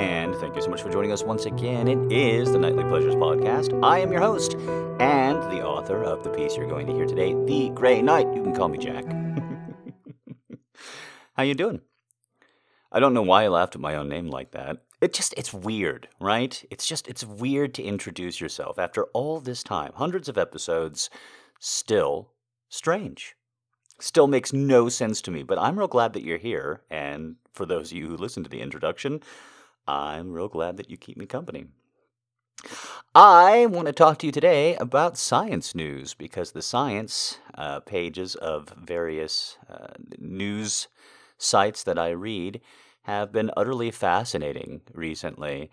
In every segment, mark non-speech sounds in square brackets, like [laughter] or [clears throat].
and thank you so much for joining us once again. It is the Nightly Pleasures Podcast. I am your host and the author of the piece you're going to hear today, The Grey Knight. You can call me Jack. [laughs] How you doing? I don't know why I laughed at my own name like that. It just it's weird, right? It's just it's weird to introduce yourself after all this time, hundreds of episodes, still strange still makes no sense to me. But I'm real glad that you're here. And for those of you who listen to the introduction, I'm real glad that you keep me company. I want to talk to you today about science news because the science uh, pages of various uh, news sites that I read have been utterly fascinating recently.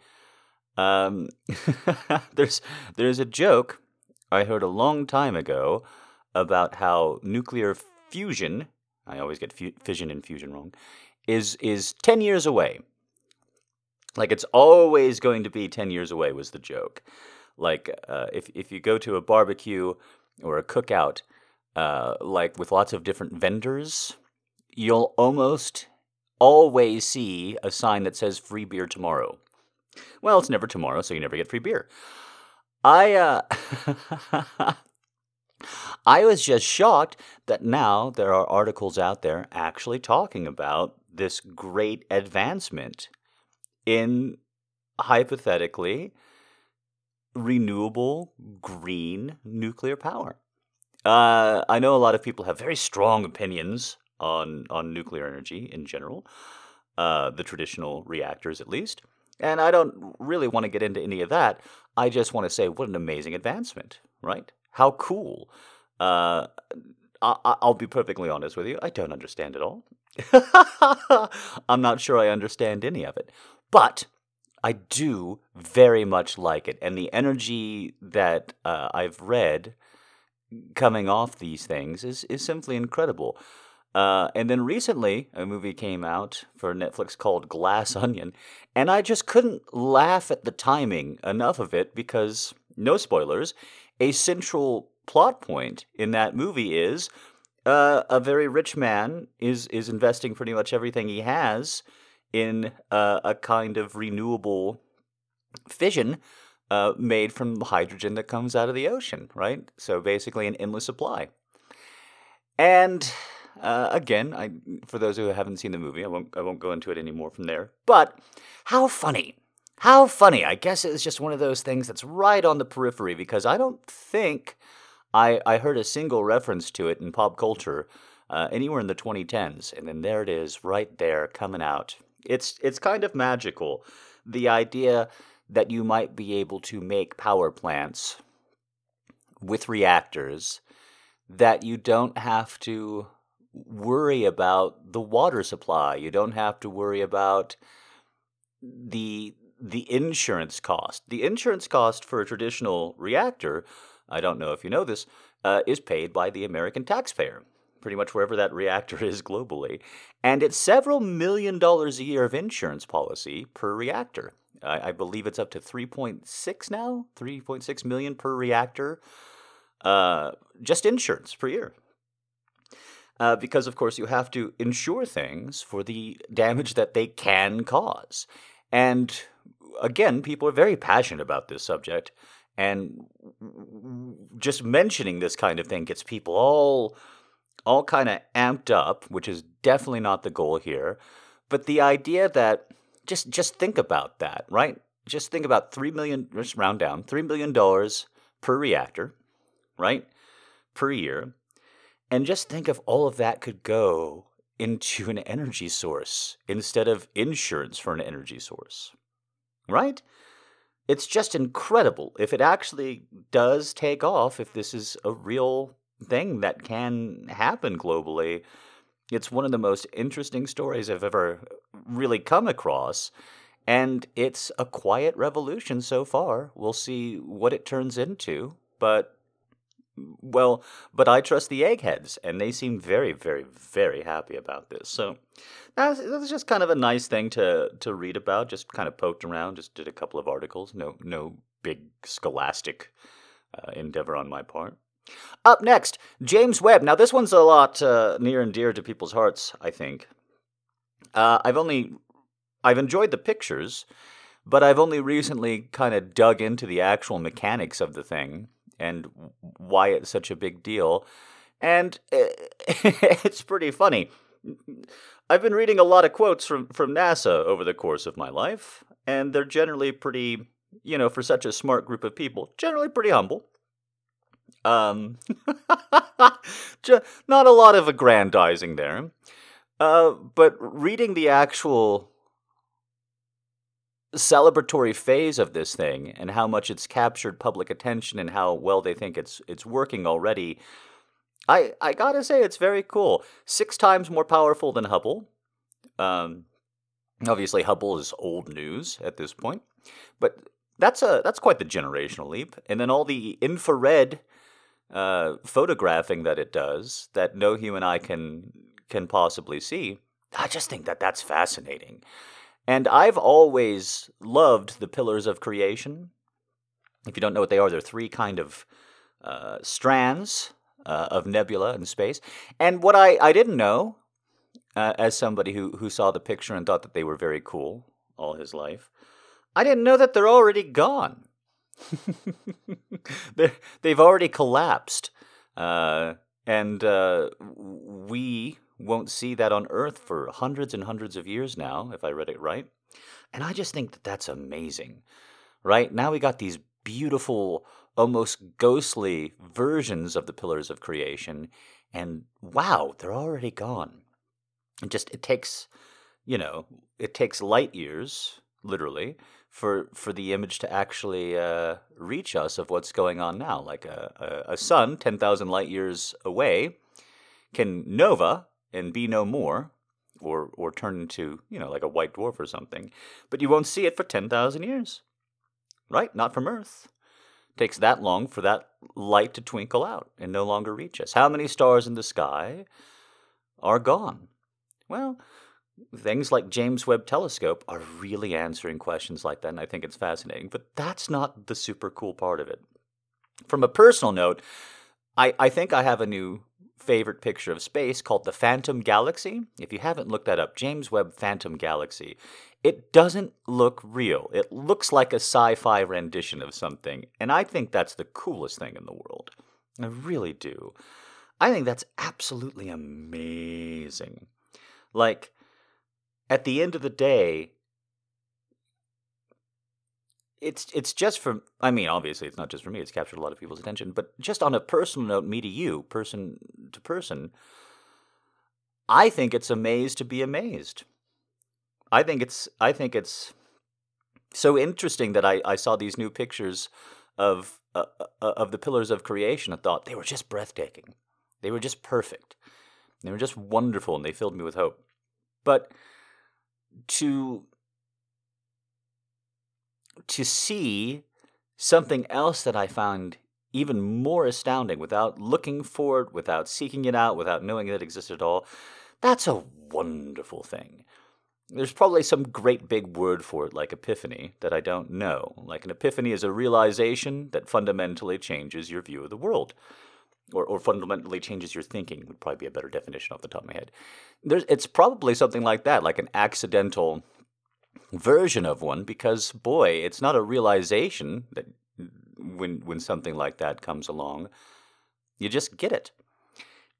Um, [laughs] there's there's a joke I heard a long time ago about how nuclear fusion, I always get fu- fission and fusion wrong, is is 10 years away. Like it's always going to be 10 years away was the joke. Like uh, if if you go to a barbecue or a cookout uh, like with lots of different vendors, you'll almost always see a sign that says free beer tomorrow. Well, it's never tomorrow, so you never get free beer. I uh [laughs] I was just shocked that now there are articles out there actually talking about this great advancement in hypothetically renewable green nuclear power. Uh, I know a lot of people have very strong opinions on on nuclear energy in general, uh, the traditional reactors at least, and I don't really want to get into any of that. I just want to say what an amazing advancement, right? How cool. Uh, I- will be perfectly honest with you. I don't understand it all. [laughs] I'm not sure I understand any of it. But I do very much like it. And the energy that uh, I've read coming off these things is, is simply incredible. Uh, and then recently, a movie came out for Netflix called Glass Onion, and I just couldn't laugh at the timing enough of it because, no spoilers, a central plot point in that movie is uh, a very rich man is is investing pretty much everything he has in uh, a kind of renewable fission uh, made from hydrogen that comes out of the ocean, right? So basically, an endless supply. And uh, again, I, for those who haven't seen the movie, I won't I won't go into it anymore from there. But how funny how funny. I guess it's just one of those things that's right on the periphery because I don't think I, I heard a single reference to it in pop culture uh, anywhere in the 2010s. And then there it is, right there, coming out. It's, it's kind of magical. The idea that you might be able to make power plants with reactors that you don't have to worry about the water supply. You don't have to worry about the the insurance cost. The insurance cost for a traditional reactor, I don't know if you know this, uh, is paid by the American taxpayer, pretty much wherever that reactor [laughs] is globally. And it's several million dollars a year of insurance policy per reactor. I, I believe it's up to 3.6 now, 3.6 million per reactor, uh, just insurance per year. Uh, because, of course, you have to insure things for the damage that they can cause. And again, people are very passionate about this subject, and just mentioning this kind of thing gets people all all kind of amped up, which is definitely not the goal here. But the idea that just just think about that, right? Just think about three million, just round down, three million dollars per reactor, right, per year, and just think if all of that could go into an energy source instead of insurance for an energy source right? It's just incredible if it actually does take off, if this is a real thing that can happen globally. It's one of the most interesting stories I've ever really come across. And it's a quiet revolution so far. We'll see what it turns into. But well, but I trust the eggheads, and they seem very, very, very happy about this. So that's, that's just kind of a nice thing to to read about. Just kind of poked around, just did a couple of articles. No, no big scholastic uh, endeavor on my part. Up next, James Webb. Now this one's a lot uh, near and dear to people's hearts. I think. Uh, I've only I've enjoyed the pictures, but I've only recently kind of dug into the actual mechanics of the thing and why it's such a big deal. And [laughs] it's pretty funny. I've been reading a lot of quotes from, from NASA over the course of my life, and they're generally pretty, you know, for such a smart group of people, generally pretty humble. Um, [laughs] not a lot of aggrandizing there. Uh, but reading the actual celebratory phase of this thing and how much it's captured public attention and how well they think it's it's working already, I I gotta say it's very cool. Six times more powerful than Hubble. Um, obviously Hubble is old news at this point, but that's a that's quite the generational leap. And then all the infrared uh, photographing that it does that no human eye can can possibly see. I just think that that's fascinating. And I've always loved the pillars of creation. If you don't know what they are, they're three kind of uh, strands uh, of nebula in space. And what I, I didn't know, uh, as somebody who, who saw the picture and thought that they were very cool all his life, I didn't know that they're already gone. [laughs] they've already collapsed. Uh, and uh, we won't see that on Earth for hundreds and hundreds of years now, if I read it right. And I just think that that's amazing, right? Now we got these beautiful, almost ghostly versions of the pillars of creation, and wow, they're already gone. It just it takes, you know, it takes light years, literally, for for the image to actually uh, reach us of what's going on now. Like a, a, a sun ten thousand light years away can nova and be no more, or or turn into you know like a white dwarf or something, but you won't see it for ten thousand years, right? Not from Earth. Takes that long for that light to twinkle out and no longer reach us. How many stars in the sky are gone? Well, things like James Webb Telescope are really answering questions like that, and I think it's fascinating. But that's not the super cool part of it. From a personal note, I, I think I have a new favorite picture of space called the Phantom Galaxy. If you haven't looked that up, James Webb Phantom Galaxy. It doesn't look real. It looks like a sci fi rendition of something, and I think that's the coolest thing in the world. I really do. I think that's absolutely amazing. Like, at the end of the day, it's it's just for I mean, obviously it's not just for me, it's captured a lot of people's attention, but just on a personal note, me to you, person to person, I think it's amazed to be amazed. I think it's I think it's so interesting that I, I saw these new pictures of uh, uh, of the pillars of creation. I thought they were just breathtaking. They were just perfect. They were just wonderful, and they filled me with hope. But to to see something else that I found even more astounding without looking for it, without seeking it out, without knowing that it existed at all, that's a wonderful thing. There's probably some great big word for it, like epiphany, that I don't know. Like an epiphany is a realization that fundamentally changes your view of the world. Or, or fundamentally changes your thinking, would probably be a better definition off the top of my head. There's, it's probably something like that, like an accidental version of one because boy, it's not a realization that when when something like that comes along, you just get it.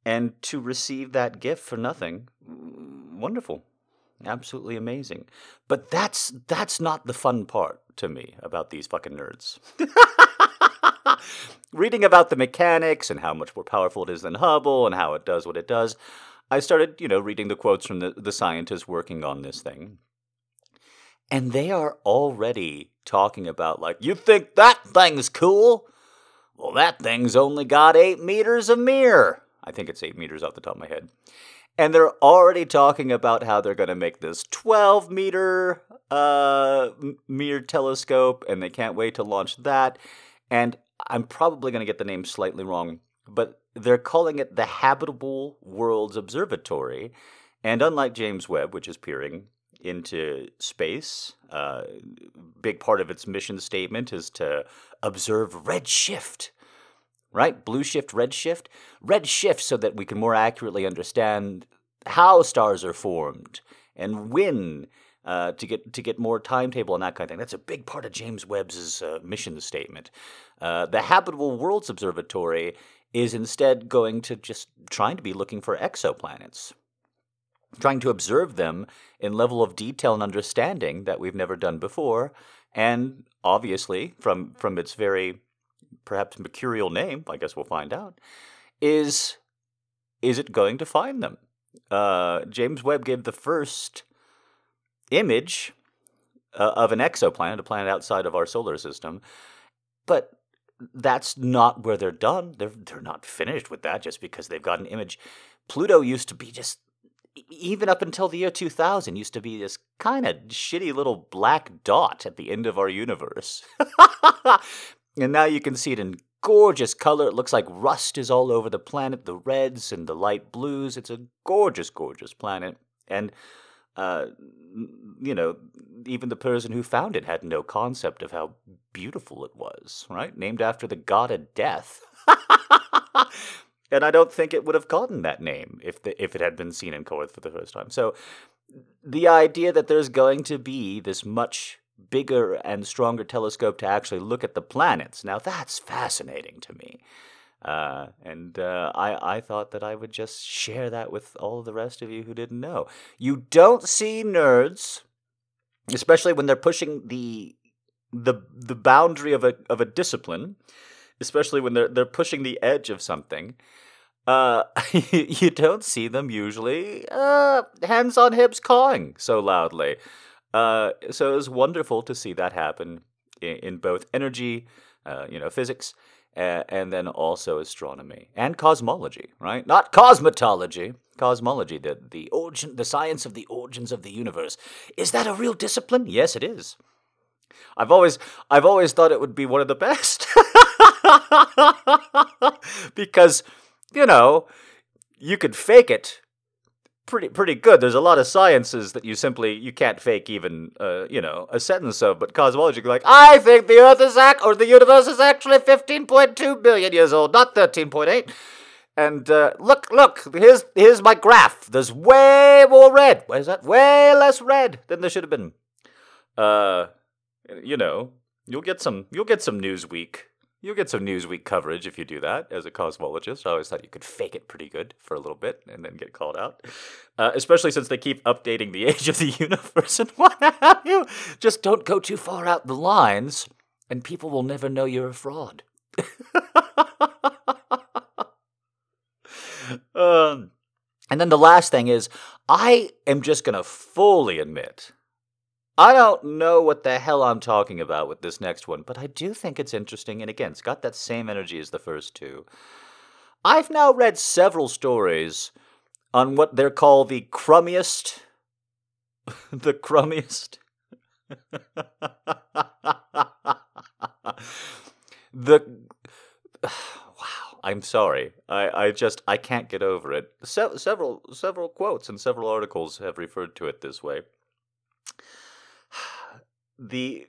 And to receive that gift for nothing, wonderful. Absolutely amazing. But that's that's not the fun part to me about these fucking nerds. [laughs] Reading about the mechanics and how much more powerful it is than Hubble and how it does what it does, I started, you know, reading the quotes from the, the scientists working on this thing. And they are already talking about, like, you think that thing's cool? Well, that thing's only got eight meters of mirror. I think it's eight meters off the top of my head. And they're already talking about how they're going to make this 12 meter uh, mirror telescope, and they can't wait to launch that. And I'm probably going to get the name slightly wrong, but they're calling it the Habitable Worlds Observatory. And unlike James Webb, which is peering into space. Uh, big part of its mission statement is to observe redshift, right? Blue shift, redshift. Redshift so that we can more accurately understand how stars are formed and when uh, to get to get more timetable and that kind of thing. That's a big part of James Webb's uh, mission statement. Uh, the Habitable Worlds Observatory is instead going to just trying to be looking for exoplanets, trying to observe them in level of detail and understanding that we've never done before, and obviously from from its very perhaps mercurial name, I guess we'll find out, is is it going to find them? Uh, James Webb gave the first image uh, of an exoplanet, a planet outside of our solar system. But that's not where they're done. They're they're not finished with that just because they've got an image. Pluto used to be just even up until the year 2000 used to be this kind of shitty little black dot at the end of our universe. [laughs] and now you can see it in gorgeous color. It looks like rust is all over the planet, the reds and the light blues. It's a gorgeous gorgeous planet. And uh, you know, even the person who found it had no concept of how beautiful it was, right? Named after the god of death. [laughs] and I don't think it would have gotten that name if the, if it had been seen in color for the first time. So the idea that there's going to be this much bigger and stronger telescope to actually look at the planets, now that's fascinating to me. Uh, and uh, I, I thought that I would just share that with all the rest of you who didn't know. You don't see nerds, especially when they're pushing the the the boundary of a of a discipline, especially when they're they're pushing the edge of something. Uh, [laughs] you don't see them usually uh, hands on hips cawing so loudly. Uh, so it was wonderful to see that happen in, in both energy, uh, you know, physics, and then also astronomy and cosmology, right? Not cosmetology, cosmology, the the origin, the science of the origins of the universe. Is that a real discipline? Yes, it is. I've always I've always thought it would be one of the best. [laughs] because you know, you could fake it pretty pretty good. There's a lot of sciences that you simply you can't fake even uh, you know a sentence of, but cosmology like I think the Earth is act or the universe is actually 15.2 billion years old, not 13.8. And uh, look, look, here's here's my graph. There's way more red. Why is that? Way less red than there should have been. Uh, you know, you'll get some you'll get some Newsweek You'll get some Newsweek coverage if you do that as a cosmologist. I always thought you could fake it pretty good for a little bit and then get called out. Uh, especially since they keep updating the [laughs] age of the universe and what have you. Just don't go too far out the lines, and people will never know you're a fraud. [laughs] um, and then the last thing is, I am just going to fully admit I don't know what the hell I'm talking about with this next one, but I do think it's interesting, and again, it's got that same energy as the first two. I've now read several stories on what they're called the crummiest. [laughs] the crummiest. [laughs] the. [sighs] Wow, I'm sorry. I, I just I can't get over it. Se- several several quotes and several articles have referred to it this way the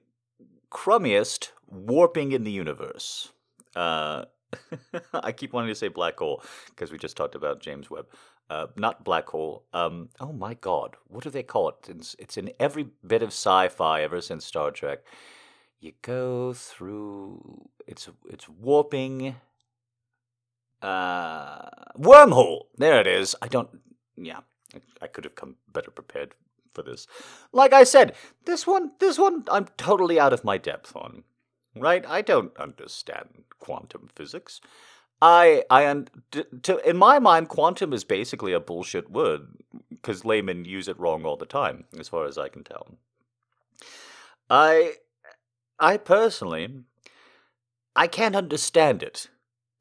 crummiest warping in the universe. Uh, [laughs] I keep wanting to say black hole because we just talked about James Webb. Uh, not black hole. Um, oh my God, what do they call it? It's, it's in every bit of sci-fi ever since Star Trek. You go through. It's it's warping. Uh, wormhole. There it is. I don't. Yeah, I, I could have come better prepared for this. Like I said, this one, this one, I'm totally out of my depth on. Right? I don't understand quantum physics. I, I, to, in my mind, quantum is basically a bullshit word because laymen use it wrong all the time, as far as I can tell. I, I personally, I can't understand it,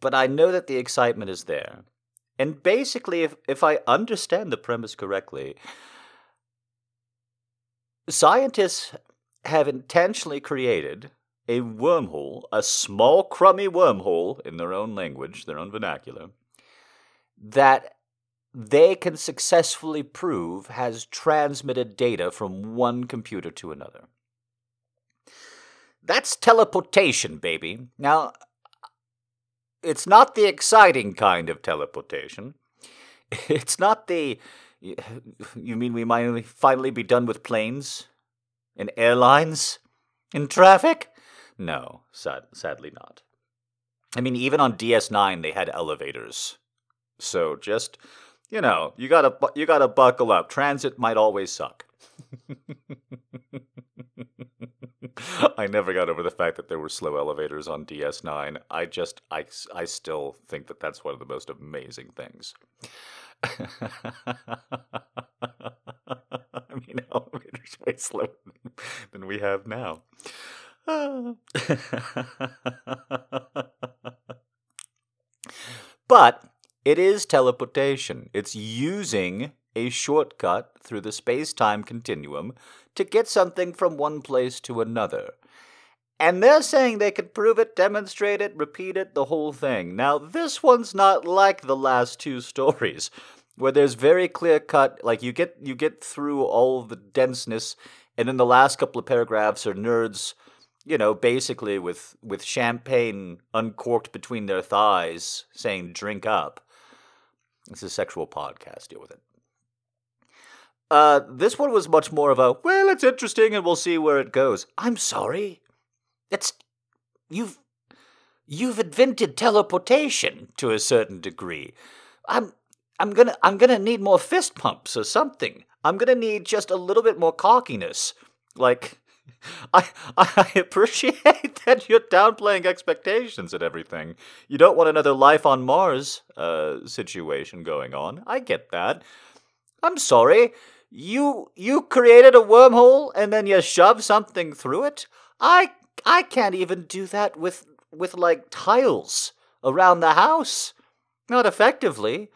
but I know that the excitement is there. And basically, if, if I understand the premise correctly, Scientists have intentionally created a wormhole, a small, crummy wormhole in their own language, their own vernacular, that they can successfully prove has transmitted data from one computer to another. That's teleportation, baby. Now, it's not the exciting kind of teleportation. [laughs] It's not the You, mean we might finally be done with planes? And airlines? In traffic? No, sad, sadly not. I mean, even on DS9, they had elevators. So just, you know, you gotta you gotta buckle up. Transit might always suck. [laughs] I never got over the fact that there were slow elevators on DS9. I just, I, I still think that that's one of the most amazing things. [laughs] I mean, elevators way slower than we have now. [laughs] but it is teleportation. It's using a shortcut through the space time continuum to get something from one place to another. And they're saying they could prove it, demonstrate it, repeat it, the whole thing. Now, this one's not like the last two stories, where there's very clear cut, like you get you get through all the denseness, and then the last couple of paragraphs are nerds, you know, basically with with champagne uncorked between their thighs, saying "drink up." It's a sexual podcast. Deal with it. Uh, this one was much more of a, well, it's interesting and we'll see where it goes. I'm sorry. It's, you've, you've invented teleportation to a certain degree. I'm, I'm gonna, I'm gonna need more fist pumps or something. I'm gonna need just a little bit more cockiness. Like, [laughs] I, [laughs] I appreciate [laughs] that you're downplaying expectations and everything. You don't want another life on Mars uh, situation going on. I get that. I'm sorry. You you created a wormhole and then you shove something through it? I I can't even do that with with like tiles around the house. Not effectively.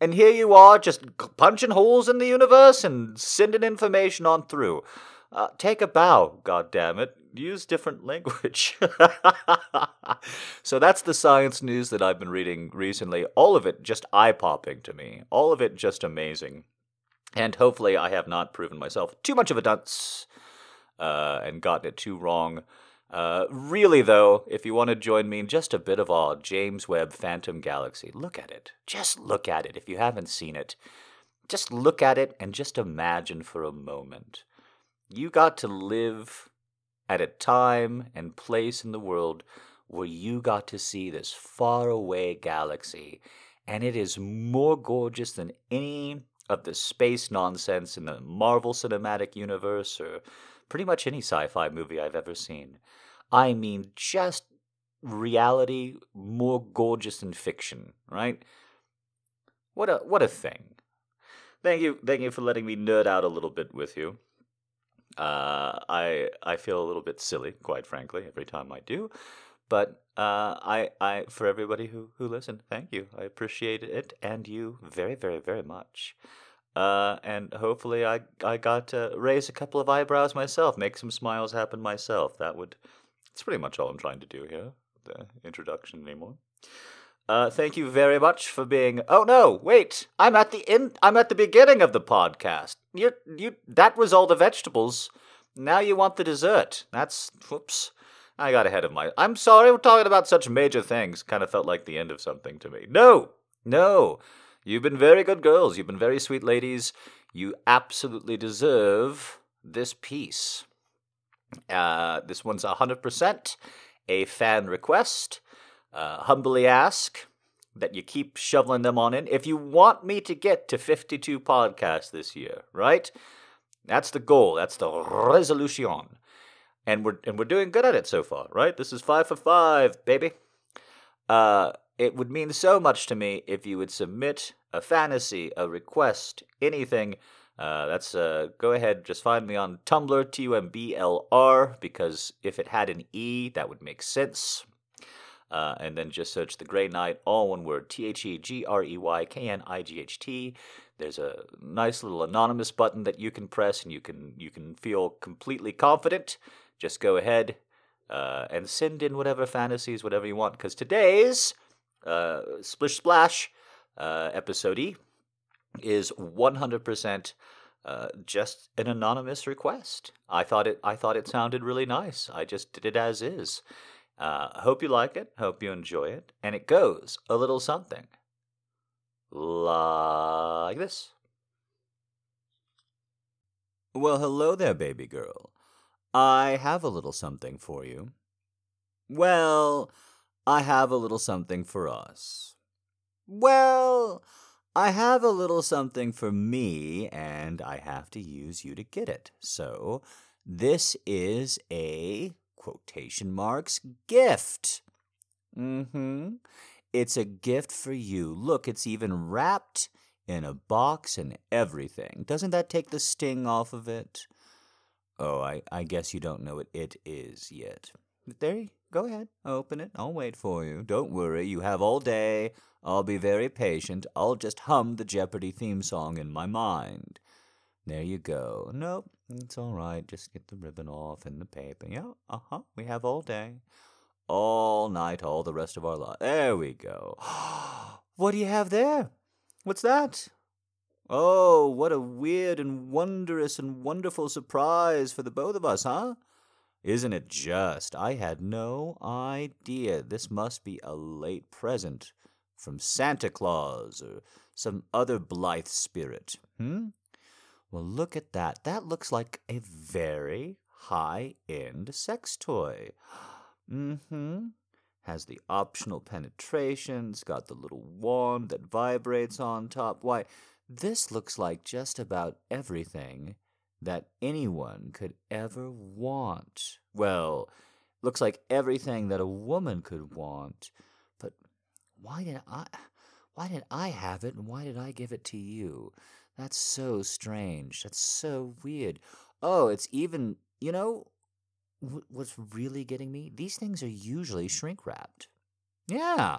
And here you are just punching holes in the universe and sending information on through. Uh, take a bow, God damn it! Use different [laughs] language. so that's the science news that I've been reading recently. All of it just eye popping to me. All of it just amazing. And hopefully, I have not proven myself too much of a dunce uh, and gotten it too wrong. Uh, really, though, if you want to join me in just a bit of awe, James Webb Phantom Galaxy, look at it. Just look at it if you haven't seen it. Just look at it and just imagine for a moment. You got to live at a time and place in the world where you got to see this faraway galaxy, and it is more gorgeous than any of the space nonsense in the Marvel Cinematic Universe or pretty much any sci fi movie I've ever seen. I mean, just reality more gorgeous than fiction, right? What a what a thing. Thank you, thank you for letting me nerd out a little bit with you. Uh, I I feel a little bit silly, quite frankly, every time I do. But uh, I I for everybody who who listened, thank you. I appreciate it and you very very very much. Uh, and hopefully I I got to raise a couple of eyebrows myself, make some smiles happen myself. That would that's pretty much all I'm trying to do here. The introduction anymore. Uh, thank you very much for being. Oh no, wait! I'm at the in. I'm at the beginning of the podcast. You, you. That was all the vegetables. Now you want the dessert. That's whoops. I got ahead of my. I'm sorry. We're talking about such major things. Kind of felt like the end of something to me. No, no. You've been very good girls. You've been very sweet ladies. You absolutely deserve this piece. Uh, this one's 100% a fan request. Uh, humbly ask that you keep shoveling them on in. If you want me to get to 52 podcasts this year, right? That's the goal. That's the resolution. And we're and we're doing good at it so far, right? This is 5 for 5, baby. Uh it would mean so much to me if you would submit a fantasy, a request, anything. Uh, that's uh, go ahead, just find me on Tumblr, T U M B L R, because if it had an E, that would make sense. Uh, and then just search the Grey Knight, all one word, T H E G R E Y K N I G H T. There's a nice little anonymous button that you can press, and you can you can feel completely confident. Just go ahead uh, and send in whatever fantasies, whatever you want, because today's uh, Splish Splash uh, episode E is 100% uh, just an anonymous request. I thought it. I thought it sounded really nice. I just did it as is. Uh, hope you like it. Hope you enjoy it. And it goes a little something like this. Well, hello there, baby girl. I have a little something for you. Well, I have a little something for us. Well, I have a little something for me, and I have to use you to get it. So, this is a quotation marks gift. Mm hmm. It's a gift for you. Look, it's even wrapped in a box and everything. Doesn't that take the sting off of it? Oh, I, I guess you don't know what it is yet. But there, go ahead. Open it. I'll wait for you. Don't worry. You have all day. I'll be very patient. I'll just hum the Jeopardy theme song in my mind. There you go. Nope, it's all right. Just get the ribbon off and the paper. Yeah, uh huh. We have all day. All night, all the rest of our life. There we go. [gasps] what do you have there? What's that? Oh, what a weird and wondrous and wonderful surprise for the both of us, huh? Isn't it just? I had no idea. This must be a late present from Santa Claus or some other blithe spirit. Hmm? Well, look at that. That looks like a very high end sex toy. [gasps] Mm hmm. Has the optional penetration, it's got the little wand that vibrates on top. Why, this looks like just about everything that anyone could ever want. Well, looks like everything that a woman could want. But why did I why did I have it and why did I give it to you? That's so strange. That's so weird. Oh, it's even, you know, what's really getting me? These things are usually shrink wrapped. Yeah.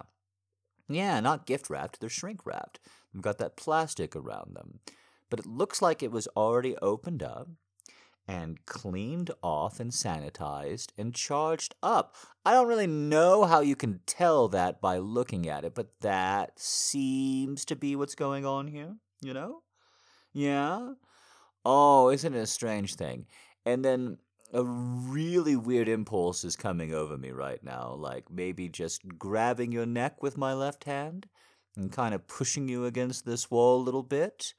Yeah, not gift wrapped, they're shrink wrapped. They've got that plastic around them. But it looks like it was already opened up and cleaned off and sanitized and charged up. I don't really know how you can tell that by looking at it, but that seems to be what's going on here, you know? Yeah? Oh, isn't it a strange thing? And then a really weird impulse is coming over me right now, like maybe just grabbing your neck with my left hand and kind of pushing you against this wall a little bit.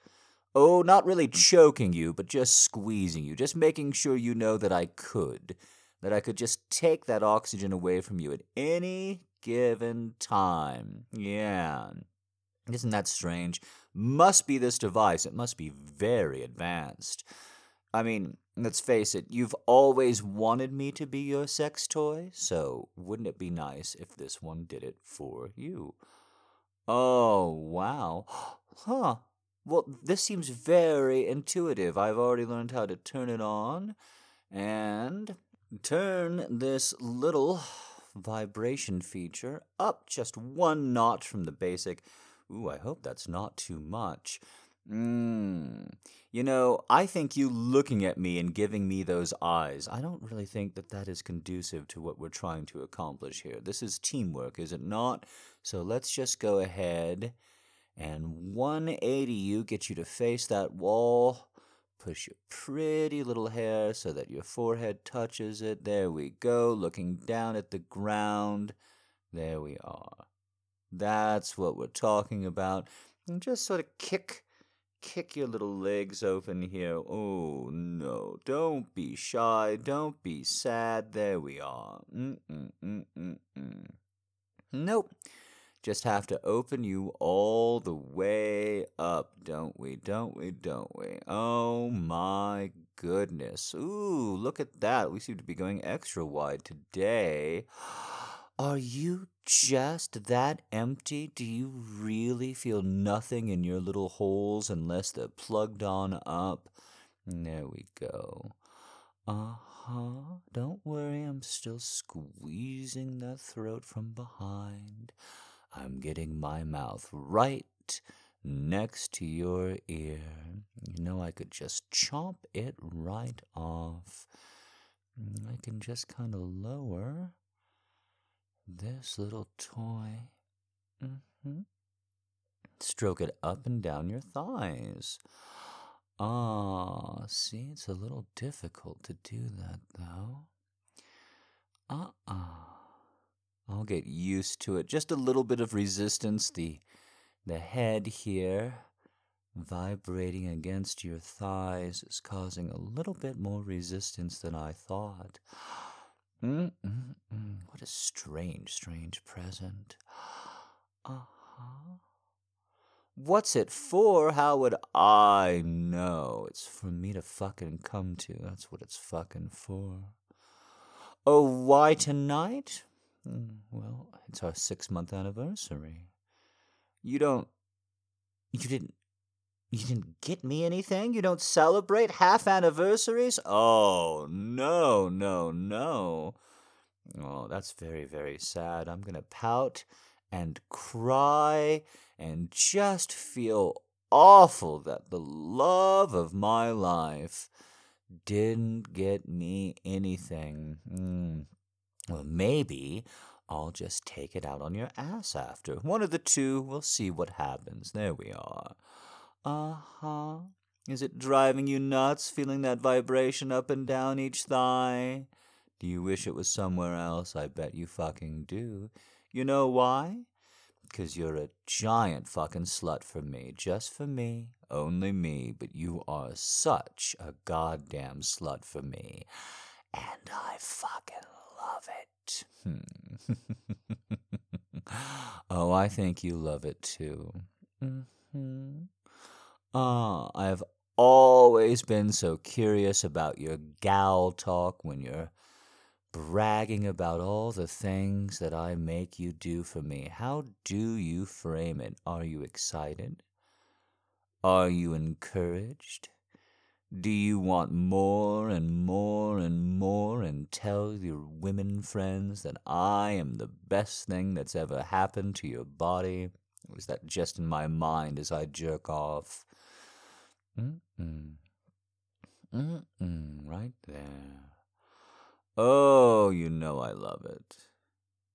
Oh, not really mm. choking you, but just squeezing you, just making sure you know that I could, that I could just take that oxygen away from you at any given time. Yeah. Isn't that strange? Must be this device. It must be very advanced. I mean, let's face it, you've always wanted me to be your sex toy, so wouldn't it be nice if this one did it for you? Oh, wow. [gasps] Huh. Well, this seems very intuitive. I've already learned how to turn it on and turn this little vibration feature up just one notch from the basic Ooh, I hope that's not too much. Mmm. You know, I think you looking at me and giving me those eyes, I don't really think that that is conducive to what we're trying to accomplish here. This is teamwork, is it not? So let's just go ahead and 180 you, get you to face that wall. Push your pretty little hair so that your forehead touches it. There we go, looking down at the ground. There we are. That's what we're talking about. And just sort of kick kick your little legs open here. Oh no, don't be shy, don't be sad. There we are. Mm-mm-mm-mm-mm. Nope. Just have to open you all the way up, don't we? Don't we? Don't we? Oh my goodness. Ooh, look at that. We seem to be going extra wide today. [gasps] Are you just that empty? Do you really feel nothing in your little holes unless they're plugged on up? There we go. Uh huh. Don't worry, I'm still squeezing that throat from behind. I'm getting my mouth right next to your ear. You know, I could just chomp it right off. I can just kind of lower this little toy. Mm-hmm. Stroke it up and down your thighs. Ah, see, it's a little difficult to do that, though. Uh uh I'll get used to it. Just a little bit of resistance. The, the head here vibrating against your thighs is causing a little bit more resistance than I thought. Mm-mm-mm. [gasps] What a strange, strange present. [gasps] Uh huh. What's it for? How would I know? It's for me to fucking come to. That's what it's fucking for. Oh, why tonight? Hmm, well, it's our six month anniversary. You don't. You didn't. You didn't get me anything? You don't celebrate half anniversaries? Oh, no, no, no. Oh, that's very, very sad. I'm going to pout and cry and just feel awful that the love of my life didn't get me anything. Mm. Well, maybe I'll just take it out on your ass after. One of the two, we'll see what happens. There we are. Uh huh. Is it driving you nuts, feeling that vibration up and down each thigh? Do you wish it was somewhere else? I bet you fucking do. You know why? Because you're a giant fucking slut for me. Just for me. Only me. But you are such a goddamn slut for me. And I fucking love it. Hmm. [laughs] oh, I think you love it too. Mm-hmm. Ah, I've always been so curious about your gal talk when you're bragging about all the things that I make you do for me. How do you frame it? Are you excited? Are you encouraged? Do you want more and more and more and tell your women friends that I am the best thing that's ever happened to your body? Or is that just in my mind as I jerk off? Mm-mm. Mm-mm, right there. Oh, you know I love it.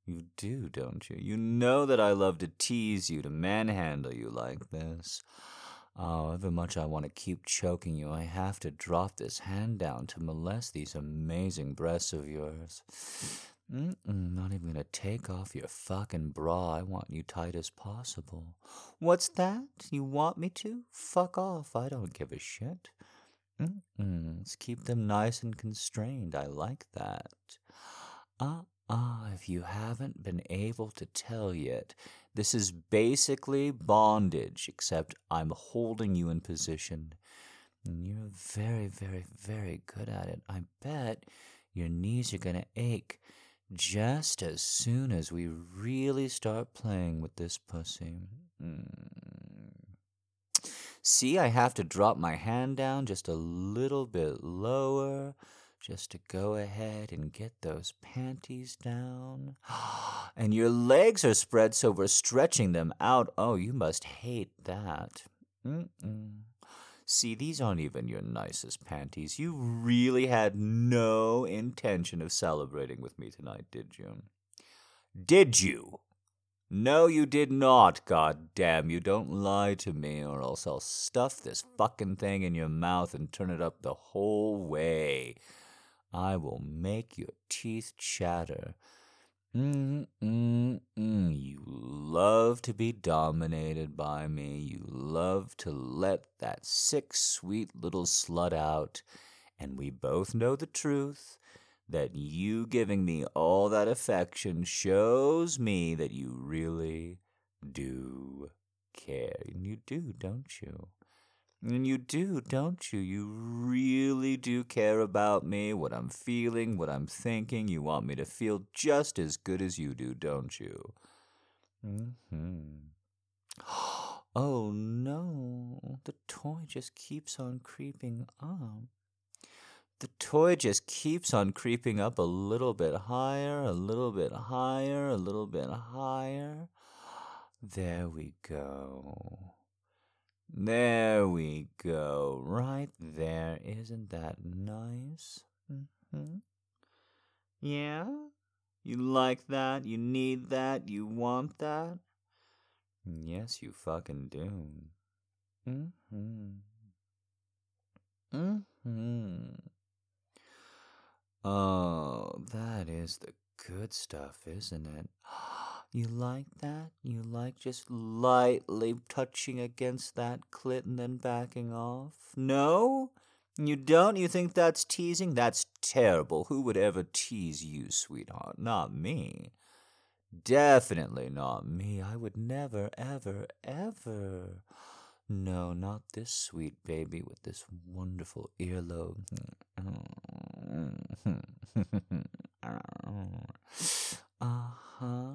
You do, don't you? You know that I love to tease you, to manhandle you like this. However much I want to keep choking you, I have to drop this hand down to molest these amazing breasts of yours. Mm-mm, not even gonna take off your fucking bra. I want you tight as possible. What's that? You want me to? Fuck off. I don't give a shit. Mm-mm, let's keep them nice and constrained. I like that. Ah, ah, if you haven't been able to tell yet, this is basically bondage, except I'm holding you in position. And you're very, very, very good at it. I bet your knees are going to ache just as soon as we really start playing with this pussy. Mm. See, I have to drop my hand down just a little bit lower just to go ahead and get those panties down. [gasps] And your legs are spread, so we're stretching them out. Oh, you must hate that. Mm-mm. See, these aren't even your nicest panties. You really had no intention of celebrating with me tonight, did you? Did you? No, you did not, god damn you. Don't lie to me, or else I'll stuff this fucking thing in your mouth and turn it up the whole way. I will make your teeth chatter. Mm, mm, mm. You love to be dominated by me. You love to let that sick, sweet little slut out. And we both know the truth that you giving me all that affection shows me that you really do care. And you do, don't you? And you do, don't you? You really do care about me, what I'm feeling, what I'm thinking. You want me to feel just as good as you do, don't you? Mm-hmm. [gasps] Oh no, the toy just keeps on creeping up. The toy just keeps on creeping up a little bit higher, a little bit higher, a little bit higher. There we go. There we go. Right there. Isn't that nice? Mm-hmm. Yeah? You like that? You need that? You want that? Yes, you fucking do. Mm-hmm. Mm-hmm. Oh, that is the good stuff, isn't it? You like that? You like just lightly touching against that clit and then backing off? No? You don't? You think that's teasing? That's terrible. Who would ever tease you, sweetheart? Not me. Definitely not me. I would never, ever, ever. No, not this sweet baby with this wonderful earlobe. [laughs] uh huh.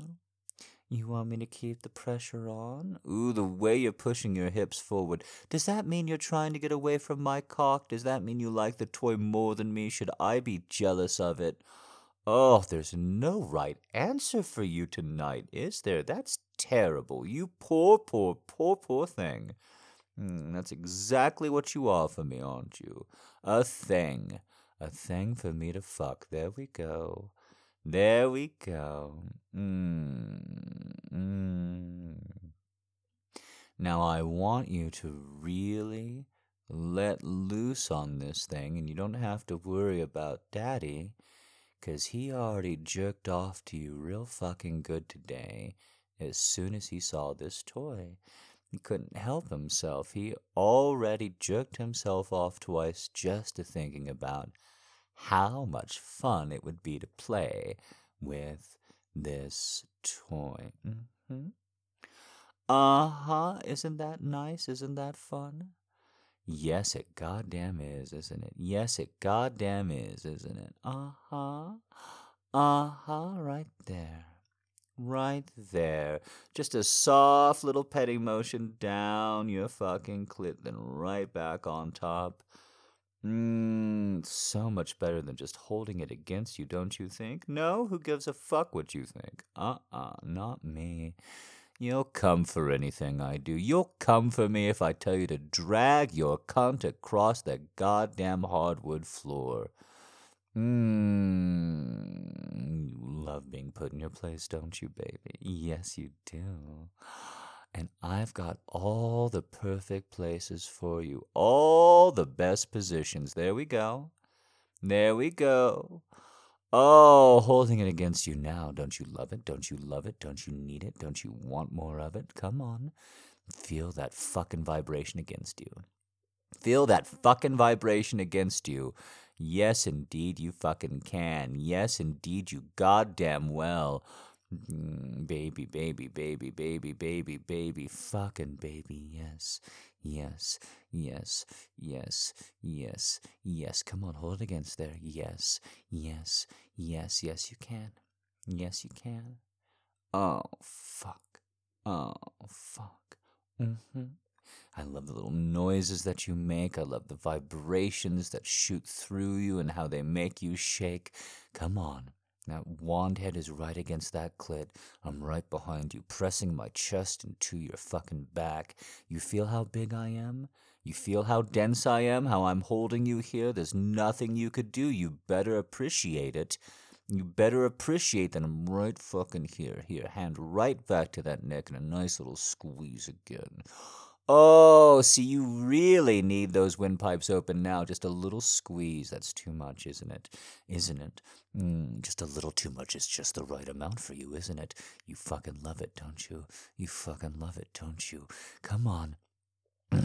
You want me to keep the pressure on? Ooh, the way you're pushing your hips forward. Does that mean you're trying to get away from my cock? Does that mean you like the toy more than me? Should I be jealous of it? Oh, there's no right answer for you tonight, is there? That's terrible. You poor, poor, poor, poor thing. Mm, that's exactly what you are for me, aren't you? A thing. A thing for me to fuck. There we go. There we go. Mm, mm. Now, I want you to really let loose on this thing, and you don't have to worry about Daddy, 'cause he already jerked off to you real fucking good today as soon as he saw this toy. He couldn't help himself. He already jerked himself off twice just to thinking about how much fun it would be to play with this toy. Mm-hmm. Uh huh. Isn't that nice? Isn't that fun? Yes, it goddamn is, isn't it? Yes, it goddamn is, isn't it? Uh huh. Uh huh. Right there. Right there. Just a soft little petting motion down your fucking clit, then right back on top. Mmm, so much better than just holding it against you, don't you think? No? Who gives a fuck what you think? Uh uh not me. You'll come for anything I do. You'll come for me if I tell you to drag your cunt across that goddamn hardwood floor. Mmm, you love being put in your place, don't you, baby? Yes, you do. And I've got all the perfect places for you, all the best positions. There we go. There we go. Oh, holding it against you now. Don't you love it? Don't you love it? Don't you need it? Don't you want more of it? Come on. Feel that fucking vibration against you. Feel that fucking vibration against you. Yes, indeed, you fucking can. Yes, indeed, you goddamn well. Mm, baby, baby, baby, baby, baby, baby, fucking baby, yes, yes, yes, yes, yes, yes. Come on, hold it against there. Yes, yes, yes, yes, you can. Yes, you can. Oh, fuck. Oh, fuck. Mm-hmm. I love the little noises that you make. I love the vibrations that shoot through you and how they make you shake. Come on. That wand head is right against that clit. I'm right behind you, pressing my chest into your fucking back. You feel how big I am? You feel how dense I am? How I'm holding you here? There's nothing you could do. You better appreciate it. You better appreciate that I'm right fucking here. Here, hand right back to that neck and a nice little squeeze again. Oh, see, you really need those windpipes open now. Just a little squeeze. That's too much, isn't it? Isn't it? Mm, just a little too much is just the right amount for you, isn't it? You fucking love it, don't you? You fucking love it, don't you? Come on. [clears throat]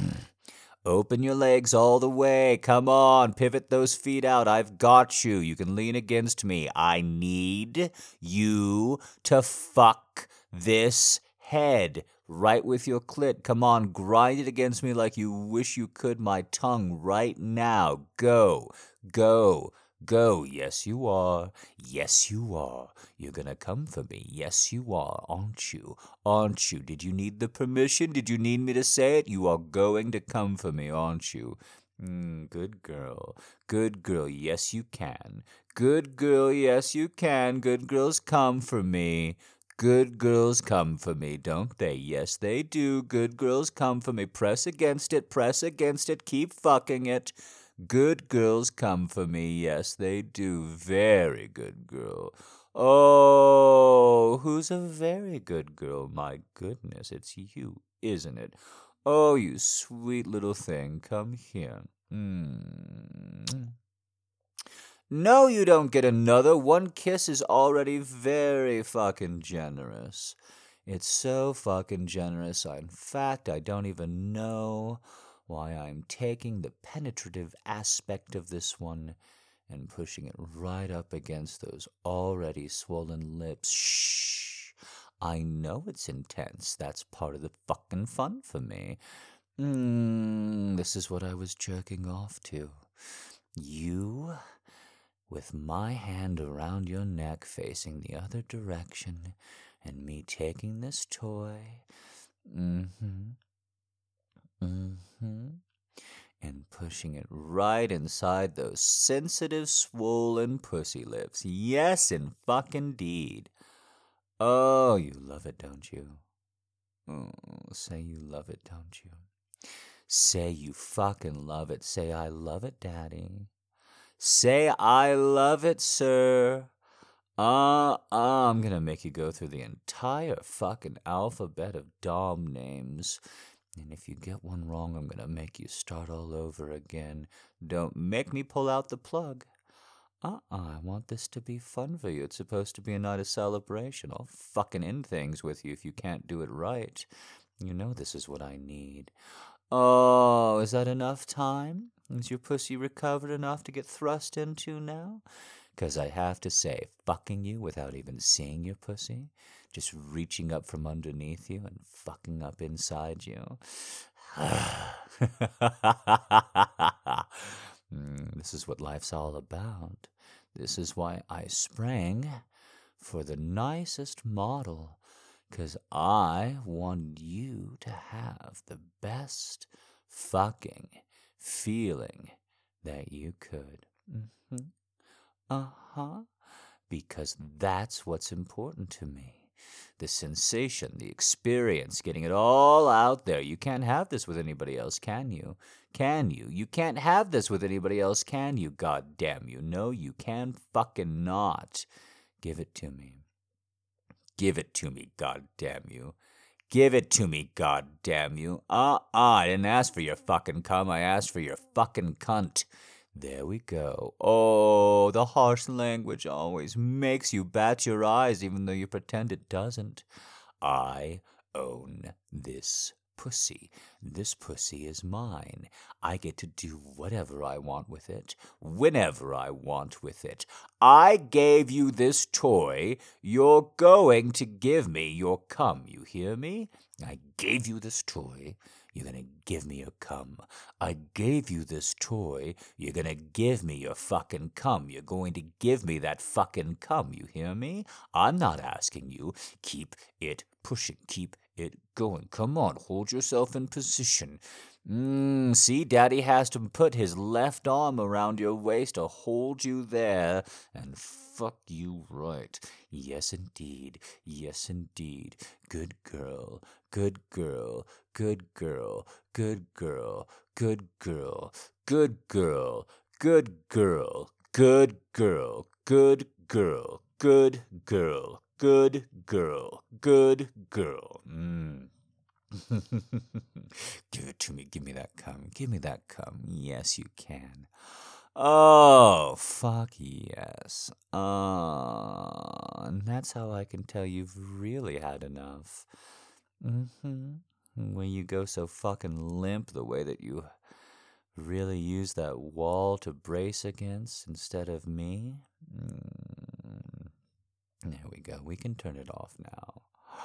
Open your legs all the way. Come on, pivot those feet out. I've got you. You can lean against me. I need you to fuck this head right with your clit. Come on, grind it against me like you wish you could. My tongue right now. Go, go, go. Yes, you are. Yes, you are. You're gonna come for me. Yes, you are, aren't you? Aren't you? Did you need the permission? Did you need me to say it? You are going to come for me, aren't you? Mm, good girl. Good girl. Yes, you can. Good girl. Yes, you can. Good girls come for me. Good girls come for me, don't they? Yes, they do. Good girls come for me. Press against it, press against it, keep fucking it. Good girls come for me. Yes, they do. Very good girl. Oh, who's a very good girl? My goodness, it's you, isn't it? Oh, you sweet little thing. Come here. Mm. No, you don't get another. One kiss is already very fucking generous. It's so fucking generous. In fact, I don't even know why I'm taking the penetrative aspect of this one and pushing it right up against those already swollen lips. Shh. I know it's intense. That's part of the fucking fun for me. Mm, this is what I was jerking off to. You, with my hand around your neck facing the other direction, and me taking this toy. Mm hmm. Mm hmm. And pushing it right inside those sensitive, swollen pussy lips. Yes, in fucking deed. Oh, you love it, don't you? Oh, say you love it, don't you? Say you fucking love it. Say I love it, Daddy. Say I love it, sir. Uh, uh, I'm gonna make you go through the entire fucking alphabet of Dom names. And if you get one wrong, I'm gonna make you start all over again. Don't make me pull out the plug. Uh uh I want this to be fun for you. It's supposed to be a night of celebration. I'll fucking end things with you if you can't do it right. You know this is what I need. Oh, is that enough time? Is your pussy recovered enough to get thrust into now? 'Cause I have to say, fucking you without even seeing your pussy, just reaching up from underneath you and fucking up inside you. [sighs] Mm, this is what life's all about. This is why I sprang for the nicest model, 'cause I want you to have the best fucking feeling that you could. hmm Uh huh. Because that's what's important to me. The sensation, the experience, getting it all out there. You can't have this with anybody else, can you? Can you? You can't have this with anybody else, can you? God damn you. No, you can fucking not. Give it to me. Give it to me, god damn you. Give it to me, god damn you. Uh uh, I didn't ask for your fucking cum, I asked for your fucking cunt. There we go. Oh, the harsh language always makes you bat your eyes, even though you pretend it doesn't. I own this pussy. This pussy is mine. I get to do whatever I want with it, whenever I want with it. I gave you this toy. You're going to give me your cum. You hear me? I gave you this toy. You're gonna give me your cum. I gave you this toy. You're gonna give me your fucking cum. You're going to give me that fucking cum. You hear me? I'm not asking you. Keep it pushing. Keep it going. Come on, hold yourself in position. Mm, see, Daddy has to put his left arm around your waist to hold you there and fuck you right. Yes, indeed. Yes, indeed. Good girl. Good girl. Good girl. Good girl. Good girl. Good girl. Good girl. Good girl. Good girl. Good girl. Good girl. Good girl. Mm. [laughs] Give it to me. Give me that cum. Give me that cum. Yes, you can. Oh, fuck yes. Uh, and that's how I can tell you've really had enough. Mm-hmm. When you go so fucking limp the way that you really use that wall to brace against instead of me. Mm. There we go. We can turn it off now. [gasps]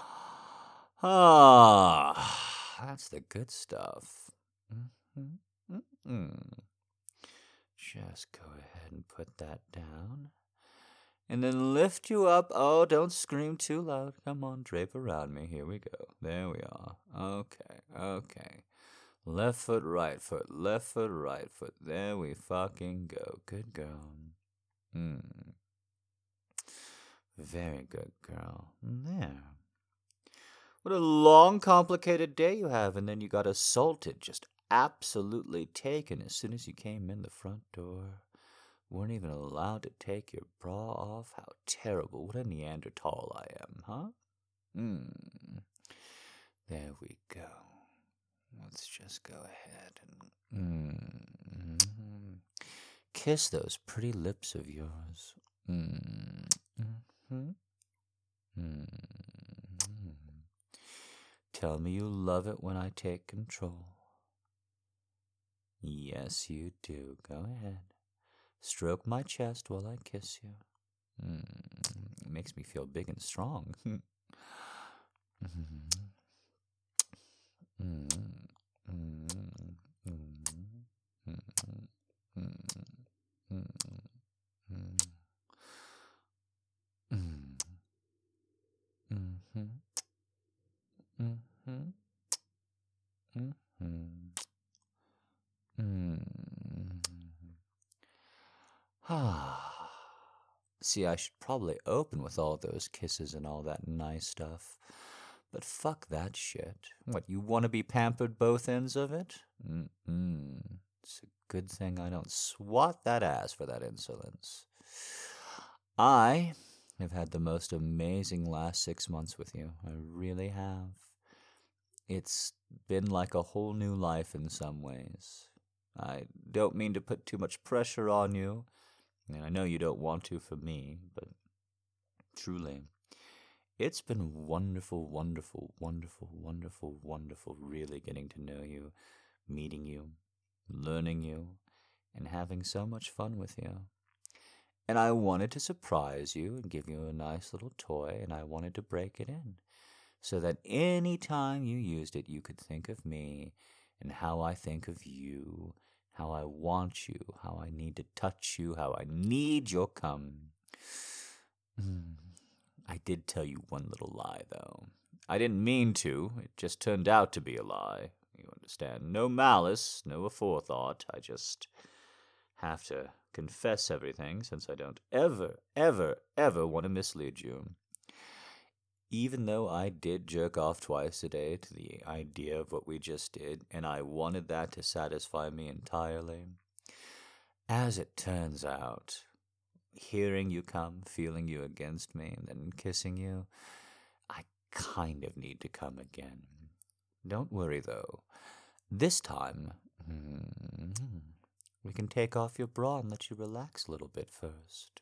Ah, that's the good stuff. Mm-hmm. Mm-mm. Just go ahead and put that down. And then lift you up. Oh, don't scream too loud. Come on, drape around me. Here we go. There we are. Okay, okay. Left foot, right foot, left foot, right foot. There we fucking go. Good girl. Hmm. Very good girl. There. What a long, complicated day you have, and then you got assaulted, just absolutely taken as soon as you came in the front door. Weren't even allowed to take your bra off. How terrible. What a Neanderthal I am, huh? Hmm. There we go. Let's just go ahead and. Mm, kiss those pretty lips of yours. Mm. Hmm Mm. Tell me you love it when I take control. Yes, you do. Go ahead. Stroke my chest while I kiss you. Mm. It makes me feel big and strong. [laughs] Ah. [sighs] See, I should probably open with all those kisses and all that nice stuff. But fuck that shit. What, you want to be pampered both ends of it? Mm-mm. It's a good thing I don't swat that ass for that insolence. I have had the most amazing last six months with you. I really have. It's been like a whole new life in some ways. I don't mean to put too much pressure on you, and I know you don't want to for me, but truly, it's been wonderful, wonderful, wonderful, wonderful, wonderful, really getting to know you, meeting you, learning you, and having so much fun with you. And I wanted to surprise you and give you a nice little toy, and I wanted to break it in so that any time you used it, you could think of me and how I think of you, how I want you, how I need to touch you, how I need your come. Mm. I did tell you one little lie, though. I didn't mean to, it just turned out to be a lie. You understand? No malice, no aforethought. I just have to confess everything since I don't ever, ever, ever want to mislead you. Even though I did jerk off twice a day to the idea of what we just did, and I wanted that to satisfy me entirely, as it turns out, hearing you come, feeling you against me, and then kissing you, I kind of need to come again. Don't worry, though. This time, mm, we can take off your bra and let you relax a little bit first.